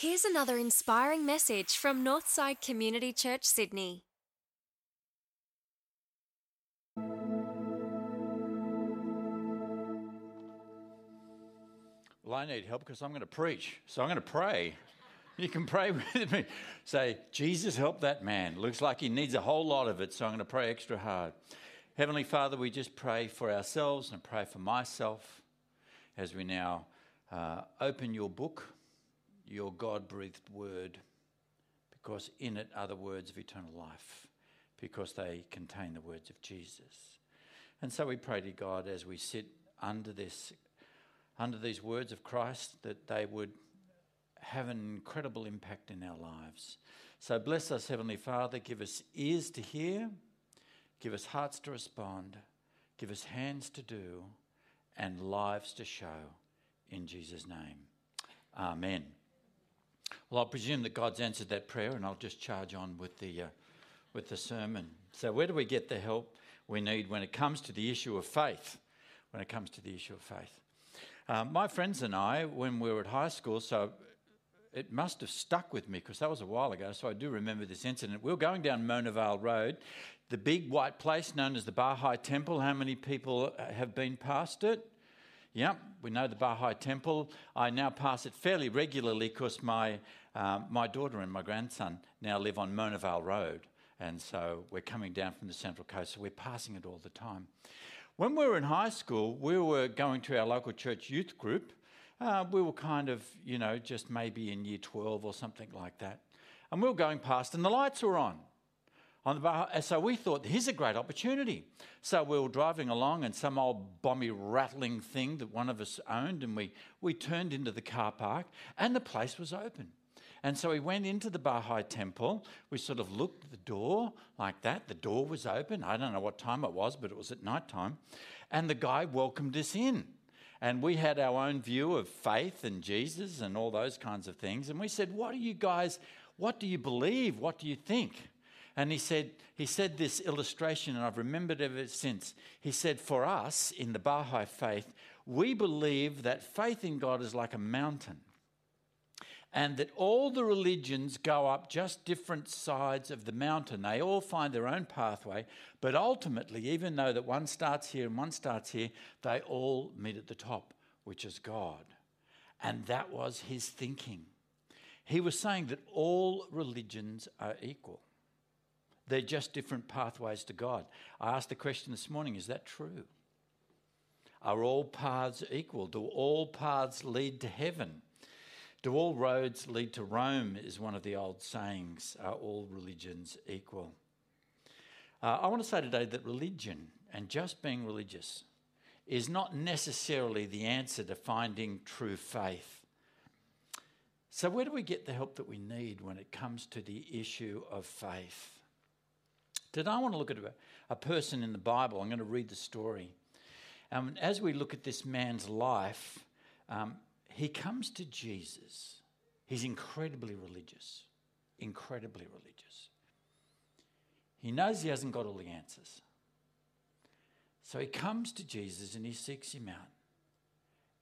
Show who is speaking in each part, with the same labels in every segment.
Speaker 1: Here's another inspiring message from Northside Community Church, Sydney.
Speaker 2: Well, I need help because I'm going to preach. So I'm going to pray. You can pray with me. Say, Jesus, help that man. Looks like he needs a whole lot of it, so I'm going to pray extra hard. Heavenly Father, we just pray for ourselves and pray for myself as we now uh, open your book, your God breathed word, because in it are the words of eternal life, because they contain the words of Jesus. And so we pray to God as we sit under this under these words of Christ that they would have an incredible impact in our lives. So bless us, Heavenly Father. Give us ears to hear, give us hearts to respond, give us hands to do, and lives to show. In Jesus' name. Amen. Well, I presume that God's answered that prayer, and I'll just charge on with the, uh, with the sermon. So, where do we get the help we need when it comes to the issue of faith? When it comes to the issue of faith. Uh, my friends and I, when we were at high school, so it must have stuck with me because that was a while ago, so I do remember this incident. We were going down Mona Vale Road, the big white place known as the Baha'i Temple. How many people have been past it? Yep, we know the Baha'i Temple. I now pass it fairly regularly because my, uh, my daughter and my grandson now live on Mona Vale Road. And so we're coming down from the Central Coast, so we're passing it all the time. When we were in high school, we were going to our local church youth group. Uh, we were kind of, you know, just maybe in year 12 or something like that. And we were going past, and the lights were on. The so we thought, here's a great opportunity. So we were driving along, and some old bomby rattling thing that one of us owned, and we, we turned into the car park, and the place was open. And so we went into the Baha'i temple. We sort of looked at the door like that. The door was open. I don't know what time it was, but it was at night time. And the guy welcomed us in. And we had our own view of faith and Jesus and all those kinds of things. And we said, What do you guys, what do you believe? What do you think? And he said, he said this illustration, and I've remembered ever since. He said, For us in the Baha'i faith, we believe that faith in God is like a mountain and that all the religions go up just different sides of the mountain. They all find their own pathway, but ultimately, even though that one starts here and one starts here, they all meet at the top, which is God. And that was his thinking. He was saying that all religions are equal. They're just different pathways to God. I asked the question this morning is that true? Are all paths equal? Do all paths lead to heaven? Do all roads lead to Rome? Is one of the old sayings. Are all religions equal? Uh, I want to say today that religion and just being religious is not necessarily the answer to finding true faith. So, where do we get the help that we need when it comes to the issue of faith? Today, I want to look at a, person in the Bible. I'm going to read the story. Um, as we look at this man's life, um, he comes to Jesus. He's incredibly religious, incredibly religious. He knows he hasn't got all the answers. So he comes to Jesus and he seeks him out.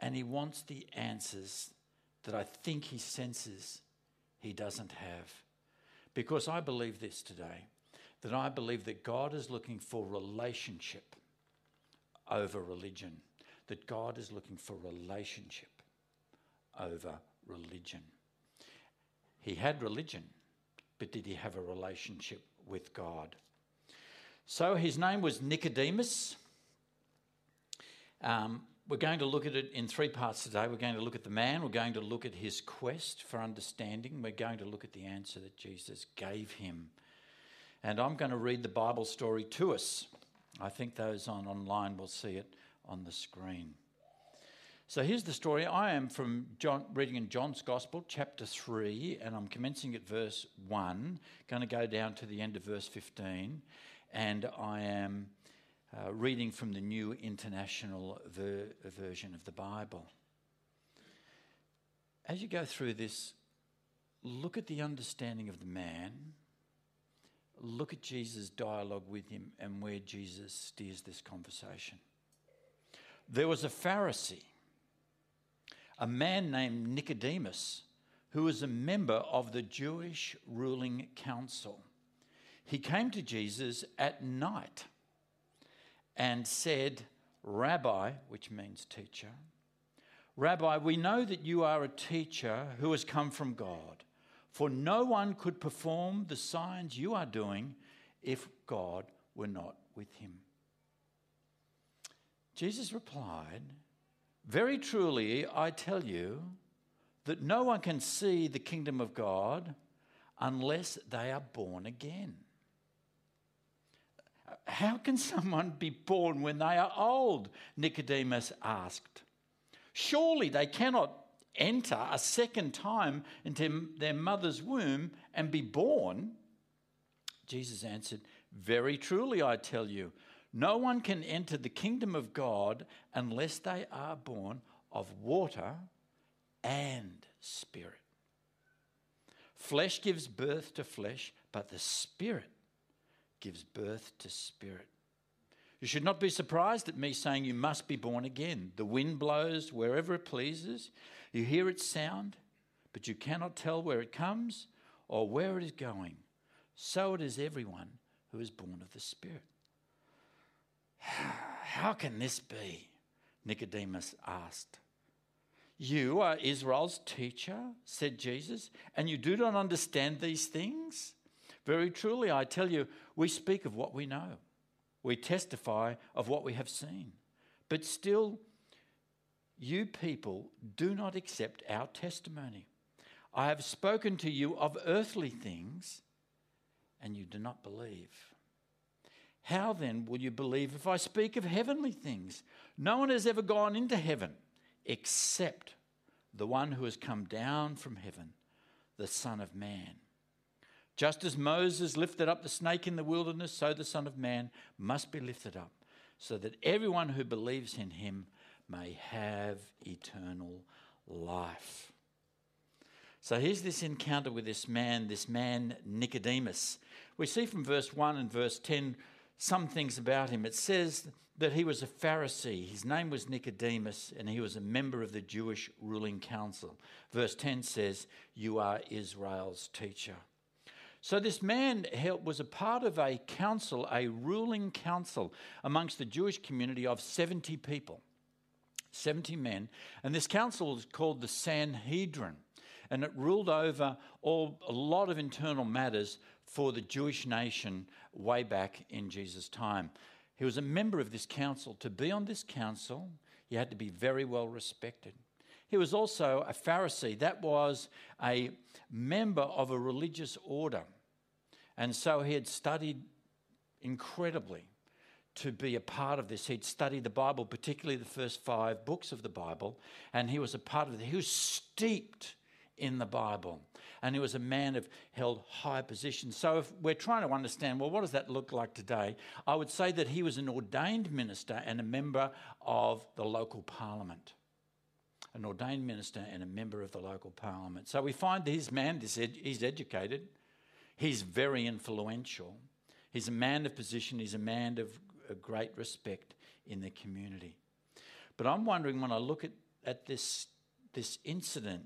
Speaker 2: And he wants the answers that I think he senses he doesn't have. Because I believe this today that I believe that God is looking for relationship over religion, that God is looking for relationship over religion. He had religion, but did he have a relationship with God? So his name was Nicodemus. Um, we're going to look at it in three parts today. We're going to look at the man, we're going to look at his quest for understanding, we're going to look at the answer that Jesus gave him. And I'm going to read the Bible story to us. I think those on online will see it on the screen. So here's the story. I am from John, reading in John's Gospel, chapter 3, and I'm commencing at verse 1, going to go down to the end of verse 15, and I am uh, reading from the New International ver- Version of the Bible. As you go through this, look at the understanding of the man, look at Jesus' dialogue with him, and where Jesus steers this conversation. There was a Pharisee a man named Nicodemus who was a member of the Jewish ruling council. He came to Jesus at night and said, Rabbi, which means teacher, Rabbi, we know that you are a teacher who has come from God, for no one could perform the signs you are doing if God were not with him. Jesus replied, Very truly, I tell you that no one can see the kingdom of God unless they are born again. How can someone be born when they are old? Nicodemus asked. Surely they cannot enter a second time into their mother's womb and be born. Jesus answered, Very truly, I tell you, no one can enter the kingdom of God unless they are born of water and spirit. Flesh gives birth to flesh, but the spirit gives birth to spirit. You should not be surprised at me saying you must be born again. The wind blows wherever it pleases. You hear its sound, but you cannot tell where it comes or where it is going. So it is everyone who is born of the Spirit. How can this be? Nicodemus asked. You are Israel's teacher, said Jesus, and you do not understand these things? Very truly, I tell you, we speak of what we know we testify of what we have seen. But still, you people do not accept our testimony. I have spoken to you of earthly things, and you do not believe. How then will you believe if I speak of heavenly things? No one has ever gone into heaven except the one who has come down from heaven, the Son of Man. Just as Moses lifted up the snake in the wilderness, so the Son of Man must be lifted up, so that everyone who believes in him may have eternal life. So here's this encounter with this man, this man Nicodemus. We see from verse 1 and verse 10 some things about him. It says that he was a Pharisee. His name was Nicodemus, and he was a member of the Jewish ruling council. Verse 10 says, You are Israel's teacher. So, this man was a part of a council, a ruling council amongst the Jewish community of 70 people, 70 men. And this council was called the Sanhedrin. And it ruled over all, a lot of internal matters for the Jewish nation way back in Jesus' time. He was a member of this council. To be on this council, you had to be very well respected. He was also a Pharisee, that was a member of a religious order. And so he had studied incredibly to be a part of this. He'd studied the Bible, particularly the first five books of the Bible, and he was a part of it. He was steeped in the Bible. And he was a man of held high positions. So if we're trying to understand, well, what does that look like today? I would say that he was an ordained minister and a member of the local parliament. An ordained minister and a member of the local parliament. So we find this man, he's educated, He's very influential. He's a man of position, he's a man of great respect in the community. But I'm wondering when I look at, at this, this incident,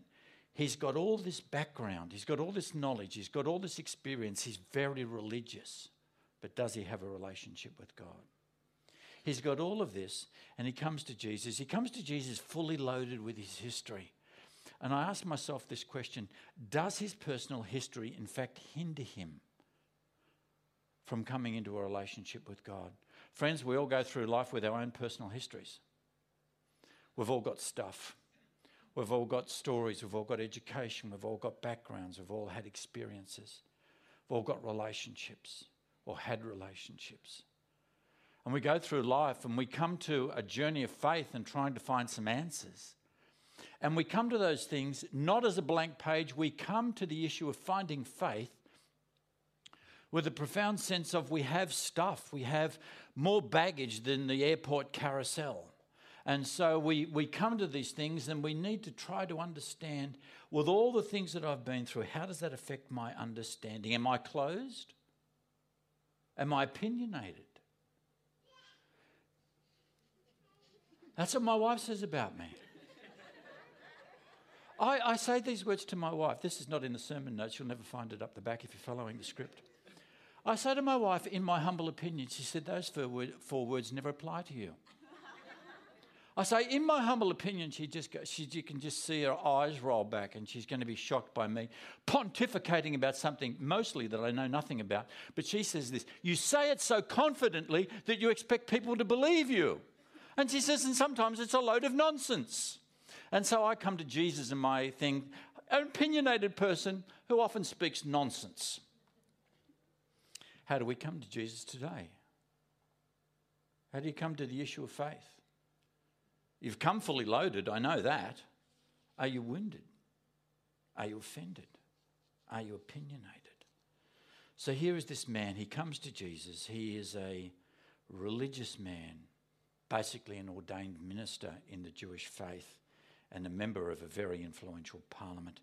Speaker 2: he's got all this background, he's got all this knowledge, he's got all this experience, he's very religious. But does he have a relationship with God? He's got all of this, and he comes to Jesus. He comes to Jesus fully loaded with his history. And I ask myself this question Does his personal history, in fact, hinder him from coming into a relationship with God? Friends, we all go through life with our own personal histories. We've all got stuff. We've all got stories. We've all got education. We've all got backgrounds. We've all had experiences. We've all got relationships or had relationships. And we go through life and we come to a journey of faith and trying to find some answers. And we come to those things not as a blank page, we come to the issue of finding faith with a profound sense of we have stuff, we have more baggage than the airport carousel. And so we, we come to these things and we need to try to understand with all the things that I've been through, how does that affect my understanding? Am I closed? Am I opinionated? That's what my wife says about me. I, I say these words to my wife. This is not in the sermon notes. You'll never find it up the back if you're following the script. I say to my wife, in my humble opinion, she said, Those four, word, four words never apply to you. I say, in my humble opinion, she just goes, she, you can just see her eyes roll back and she's going to be shocked by me pontificating about something mostly that I know nothing about. But she says this You say it so confidently that you expect people to believe you. And she says, and sometimes it's a load of nonsense. And so I come to Jesus and my thing, an opinionated person who often speaks nonsense. How do we come to Jesus today? How do you come to the issue of faith? You've come fully loaded, I know that. Are you wounded? Are you offended? Are you opinionated? So here is this man. He comes to Jesus. He is a religious man, basically an ordained minister in the Jewish faith and a member of a very influential parliament.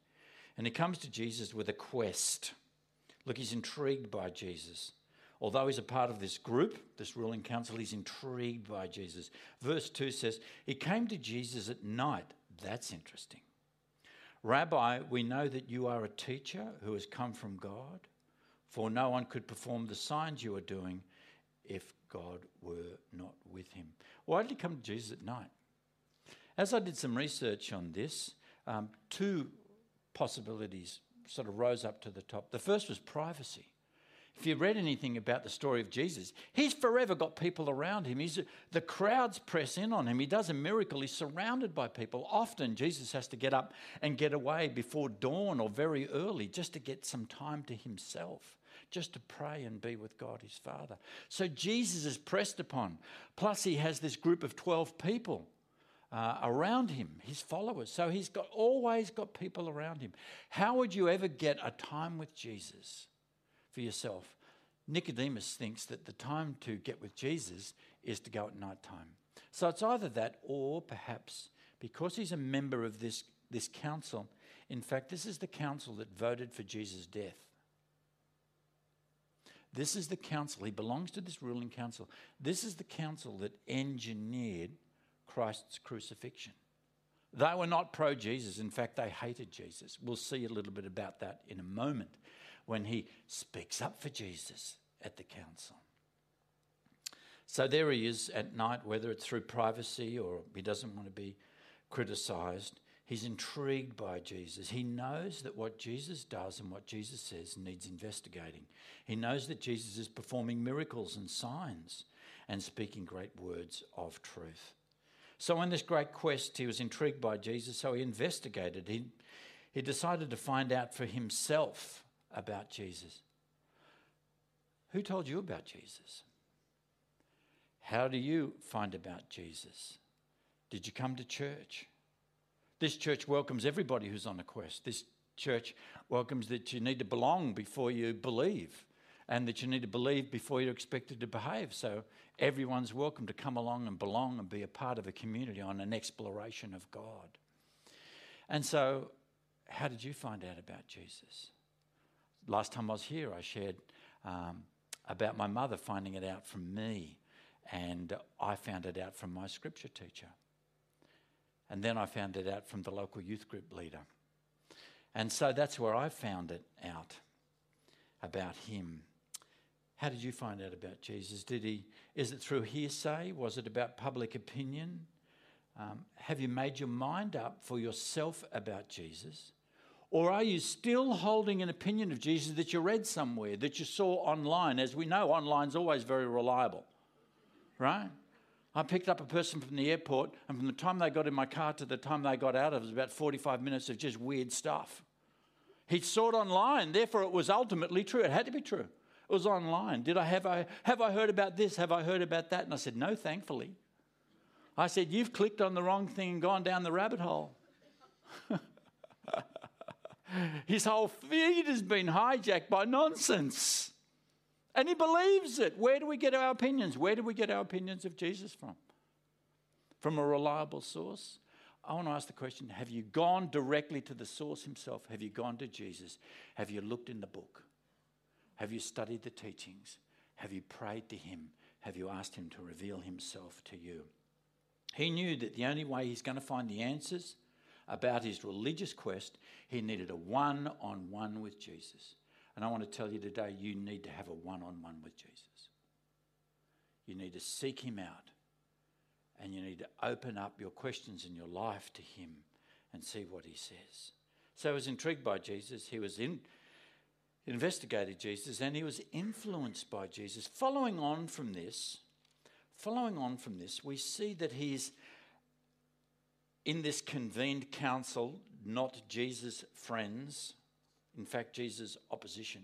Speaker 2: And he comes to Jesus with a quest. Look, he's intrigued by Jesus. Although he's a part of this group, this ruling council, he's intrigued by Jesus. Verse 2 says, He came to Jesus at night. That's interesting. Rabbi, we know that you are a teacher who has come from God, for no one could perform the signs you are doing if God were not with him. Why did he come to Jesus at night? As I did some research on this, um, two possibilities sort of rose up to the top. The first was privacy. If you read anything about the story of Jesus, he's forever got people around him. He's, the crowds press in on him. He does a miracle. He's surrounded by people. Often, Jesus has to get up and get away before dawn or very early just to get some time to himself, just to pray and be with God, his Father. So, Jesus is pressed upon. Plus, he has this group of 12 people uh, around him, his followers. So he's got always got people around him. How would you ever get a time with Jesus for yourself? Nicodemus thinks that the time to get with Jesus is to go at night time. So it's either that or perhaps because he's a member of this, this council, in fact, this is the council that voted for Jesus' death. This is the council. He belongs to this ruling council. This is the council that engineered Christ's crucifixion. They were not pro Jesus. In fact, they hated Jesus. We'll see a little bit about that in a moment when he speaks up for Jesus at the council. So there he is at night, whether it's through privacy or he doesn't want to be criticized. He's intrigued by Jesus. He knows that what Jesus does and what Jesus says needs investigating. He knows that Jesus is performing miracles and signs and speaking great words of truth. So, in this great quest, he was intrigued by Jesus, so he investigated. He, he decided to find out for himself about Jesus. Who told you about Jesus? How do you find about Jesus? Did you come to church? This church welcomes everybody who's on a quest. This church welcomes that you need to belong before you believe and that you need to believe before you're expected to behave. So everyone's welcome to come along and belong and be a part of a community on an exploration of God. And so, how did you find out about Jesus? Last time I was here, I shared um, about my mother finding it out from me, and I found it out from my scripture teacher. And then I found it out from the local youth group leader. And so that's where I found it out about him. How did you find out about Jesus? Did he? Is it through hearsay? Was it about public opinion? Um, have you made your mind up for yourself about Jesus? Or are you still holding an opinion of Jesus that you read somewhere, that you saw online? As we know, online's always very reliable, right? I picked up a person from the airport, and from the time they got in my car to the time they got out, it was about 45 minutes of just weird stuff. He saw it online, therefore it was ultimately true. It had to be true. It was online. Did I have I have I heard about this? Have I heard about that? And I said, No, thankfully. I said, You've clicked on the wrong thing and gone down the rabbit hole. His whole feed has been hijacked by nonsense. And he believes it. Where do we get our opinions? Where do we get our opinions of Jesus from? From a reliable source? I want to ask the question Have you gone directly to the source himself? Have you gone to Jesus? Have you looked in the book? Have you studied the teachings? Have you prayed to Him? Have you asked Him to reveal Himself to you? He knew that the only way He's going to find the answers about his religious quest, he needed a one on one with Jesus. And I want to tell you today, you need to have a one on one with Jesus. You need to seek him out and you need to open up your questions in your life to him and see what he says. So he was intrigued by Jesus. He was in, investigated Jesus and he was influenced by Jesus. Following on from this, following on from this, we see that he's in this convened council, not Jesus' friends, in fact, Jesus' opposition.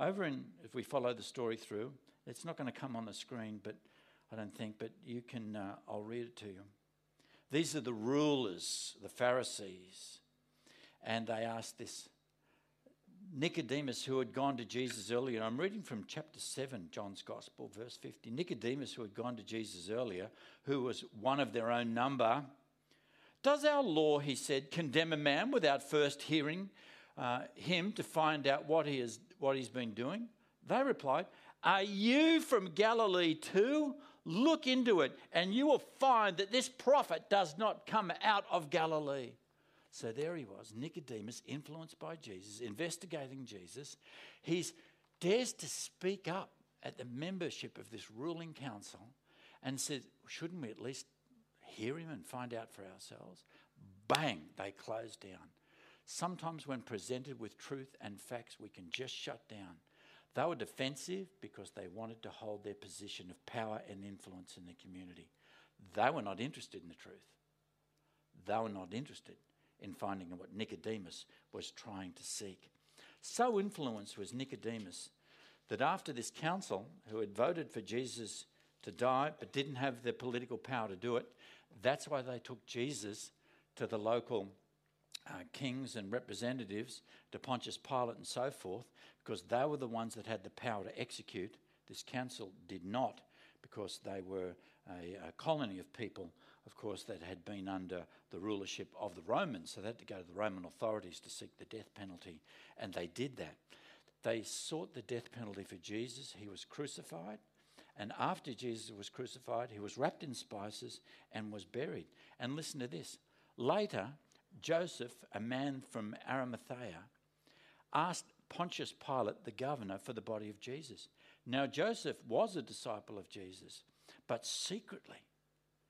Speaker 2: Over in, if we follow the story through, it's not going to come on the screen, but I don't think, but you can, uh, I'll read it to you. These are the rulers, the Pharisees, and they asked this Nicodemus, who had gone to Jesus earlier, I'm reading from chapter 7, John's Gospel, verse 50. Nicodemus, who had gone to Jesus earlier, who was one of their own number, does our law, he said, condemn a man without first hearing uh, him to find out what, he is, what he's been doing? They replied, Are you from Galilee too? Look into it, and you will find that this prophet does not come out of Galilee. So there he was, Nicodemus, influenced by Jesus, investigating Jesus. He dares to speak up at the membership of this ruling council and says, Shouldn't we at least hear him and find out for ourselves? Bang, they close down. Sometimes, when presented with truth and facts, we can just shut down. They were defensive because they wanted to hold their position of power and influence in the community. They were not interested in the truth. They were not interested in finding what Nicodemus was trying to seek. So influenced was Nicodemus that after this council, who had voted for Jesus to die but didn't have the political power to do it, that's why they took Jesus to the local uh, kings and representatives, to Pontius Pilate and so forth, because they were the ones that had the power to execute. This council did not, because they were a, a colony of people of course, that had been under the rulership of the Romans. So they had to go to the Roman authorities to seek the death penalty, and they did that. They sought the death penalty for Jesus. He was crucified, and after Jesus was crucified, he was wrapped in spices and was buried. And listen to this later, Joseph, a man from Arimathea, asked Pontius Pilate, the governor, for the body of Jesus. Now, Joseph was a disciple of Jesus, but secretly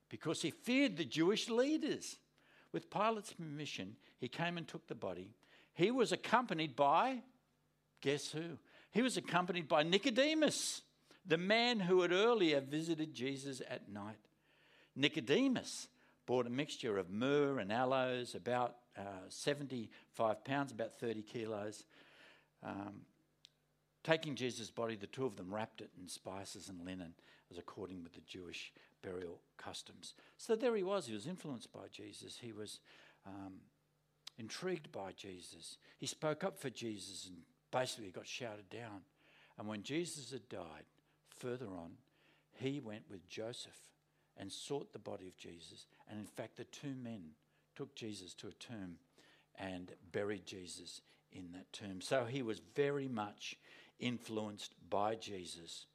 Speaker 2: because he feared the Jewish leaders. With Pilate's permission, he came and took the body. He was accompanied by, guess who? He was accompanied by Nicodemus, the man who had earlier visited Jesus at night. Nicodemus bought a mixture of myrrh and aloes, about uh, 75 pounds, about 30 kilos. Um, taking Jesus' body, the two of them wrapped it in spices and linen, as according with the Jewish burial customs. So there he was. He was influenced by Jesus. He was um, intrigued by Jesus. He spoke up for Jesus and basically got shouted down. And when Jesus had died, further on, he went with Joseph and sought the body of Jesus. And in fact, the two men took Jesus to a tomb and buried Jesus in that tomb. So he was very much influenced by Jesus.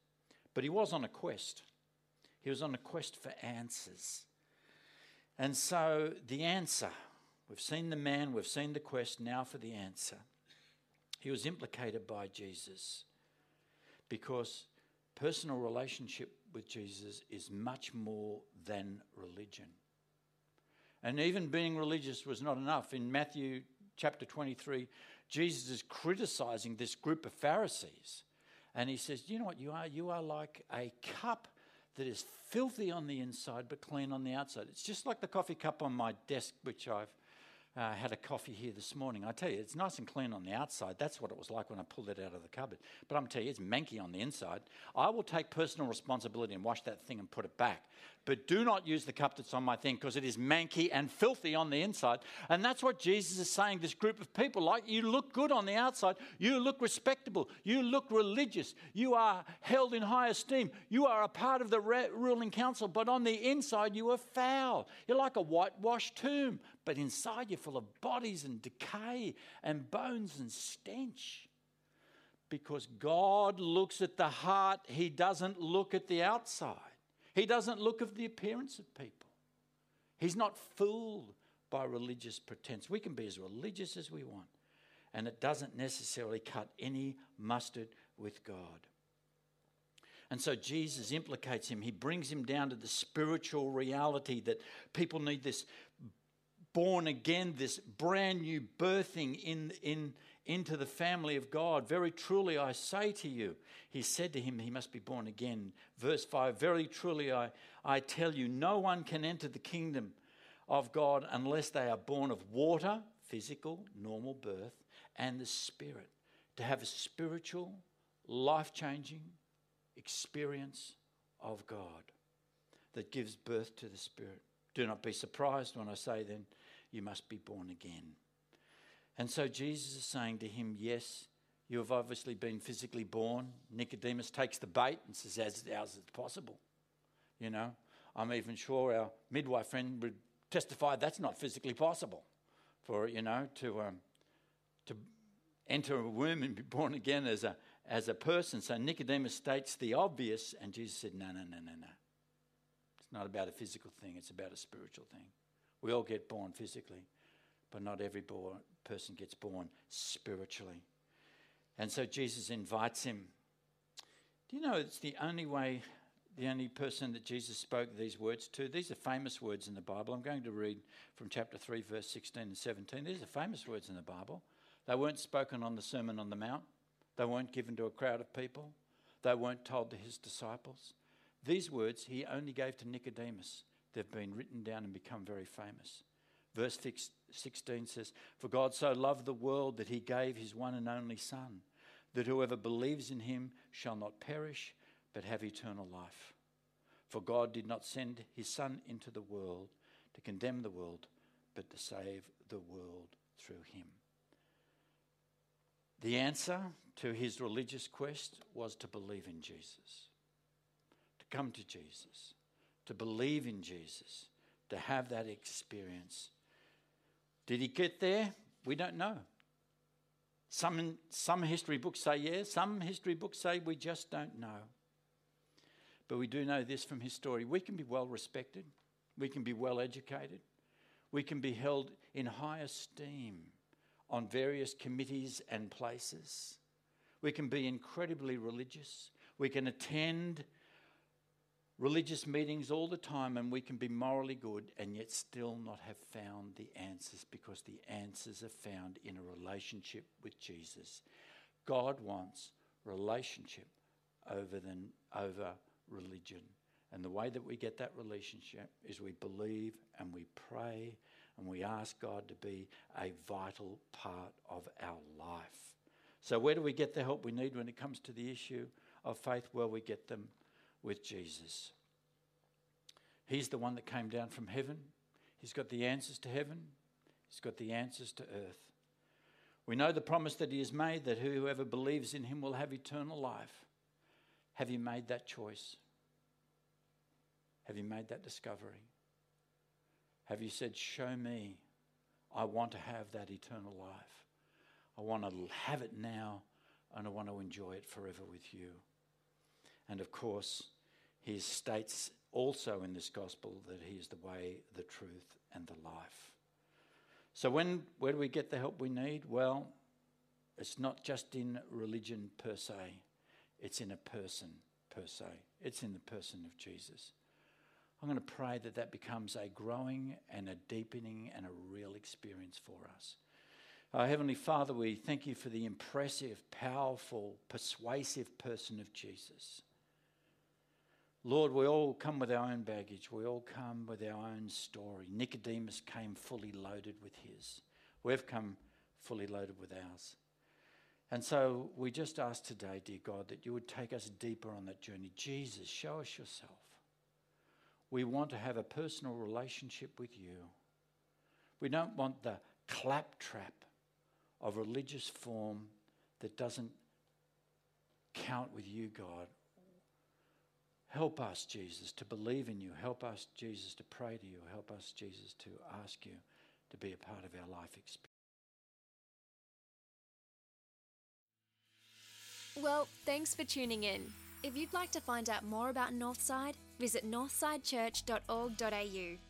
Speaker 2: But he was on a quest. He was on a quest for answers. And so the answer we've seen the man, we've seen the quest, now for the answer. He was implicated by Jesus because personal relationship with Jesus is much more than religion. And even being religious was not enough. In Matthew chapter 23, Jesus is criticizing this group of Pharisees. And he says, You know what you are? You are like a cup that is filthy on the inside but clean on the outside. It's just like the coffee cup on my desk, which I've uh, had a coffee here this morning. I tell you, it's nice and clean on the outside. That's what it was like when I pulled it out of the cupboard. But I'm telling you, it's manky on the inside. I will take personal responsibility and wash that thing and put it back. But do not use the cup that's on my thing because it is manky and filthy on the inside. And that's what Jesus is saying. This group of people, like you look good on the outside, you look respectable, you look religious, you are held in high esteem, you are a part of the ruling council, but on the inside you are foul. You're like a whitewashed tomb, but inside you're full of bodies and decay and bones and stench. Because God looks at the heart, He doesn't look at the outside. He doesn't look at the appearance of people. He's not fooled by religious pretense. We can be as religious as we want, and it doesn't necessarily cut any mustard with God. And so Jesus implicates him. He brings him down to the spiritual reality that people need this born again, this brand new birthing in, in, into the family of God. Very truly, I say to you, he said to him, he must be born again. Verse 5 Very truly, I, I tell you, no one can enter the kingdom of God unless they are born of water, physical, normal birth, and the Spirit. To have a spiritual, life changing, experience of God that gives birth to the Spirit. Do not be surprised when I say then, you must be born again. And so Jesus is saying to him, Yes, you have obviously been physically born. Nicodemus takes the bait and says, As ours is possible. You know, I'm even sure our midwife friend would testify that's not physically possible for, you know, to, um, to enter a womb and be born again as a, as a person. So Nicodemus states the obvious, and Jesus said, No, no, no, no, no. It's not about a physical thing, it's about a spiritual thing. We all get born physically, but not every born, person gets born spiritually. And so Jesus invites him. Do you know it's the only way, the only person that Jesus spoke these words to? These are famous words in the Bible. I'm going to read from chapter 3, verse 16 and 17. These are famous words in the Bible. They weren't spoken on the Sermon on the Mount. They weren't given to a crowd of people, they weren't told to his disciples. These words he only gave to Nicodemus. They've been written down and become very famous. Verse 16 says, For God so loved the world that he gave his one and only Son, that whoever believes in him shall not perish, but have eternal life. For God did not send his Son into the world to condemn the world, but to save the world through him. The answer to his religious quest was to believe in Jesus, to come to Jesus, to believe in Jesus, to have that experience. Did he get there? We don't know. Some, some history books say yes, some history books say we just don't know. But we do know this from his story. We can be well respected, we can be well educated, we can be held in high esteem on various committees and places. We can be incredibly religious. We can attend religious meetings all the time and we can be morally good and yet still not have found the answers because the answers are found in a relationship with Jesus. God wants relationship over than over religion. And the way that we get that relationship is we believe and we pray and we ask God to be a vital part of our life. So, where do we get the help we need when it comes to the issue of faith? Well, we get them with Jesus. He's the one that came down from heaven. He's got the answers to heaven, He's got the answers to earth. We know the promise that He has made that whoever believes in Him will have eternal life. Have you made that choice? Have you made that discovery? Have you said, Show me, I want to have that eternal life? I want to have it now and I want to enjoy it forever with you. And of course, he states also in this gospel that he is the way, the truth, and the life. So, when, where do we get the help we need? Well, it's not just in religion per se, it's in a person per se. It's in the person of Jesus. I'm going to pray that that becomes a growing and a deepening and a real experience for us. Uh, Heavenly Father, we thank you for the impressive, powerful, persuasive person of Jesus. Lord, we all come with our own baggage. We all come with our own story. Nicodemus came fully loaded with his. We've come fully loaded with ours. And so we just ask today, dear God, that you would take us deeper on that journey. Jesus, show us yourself. We want to have a personal relationship with you. We don't want the claptrap of religious form that doesn't count with you, God. Help us, Jesus, to believe in you. Help us, Jesus, to pray to you. Help us, Jesus, to ask you to be a part of our life experience.
Speaker 1: Well, thanks for tuning in. If you'd like to find out more about Northside, visit northsidechurch.org.au.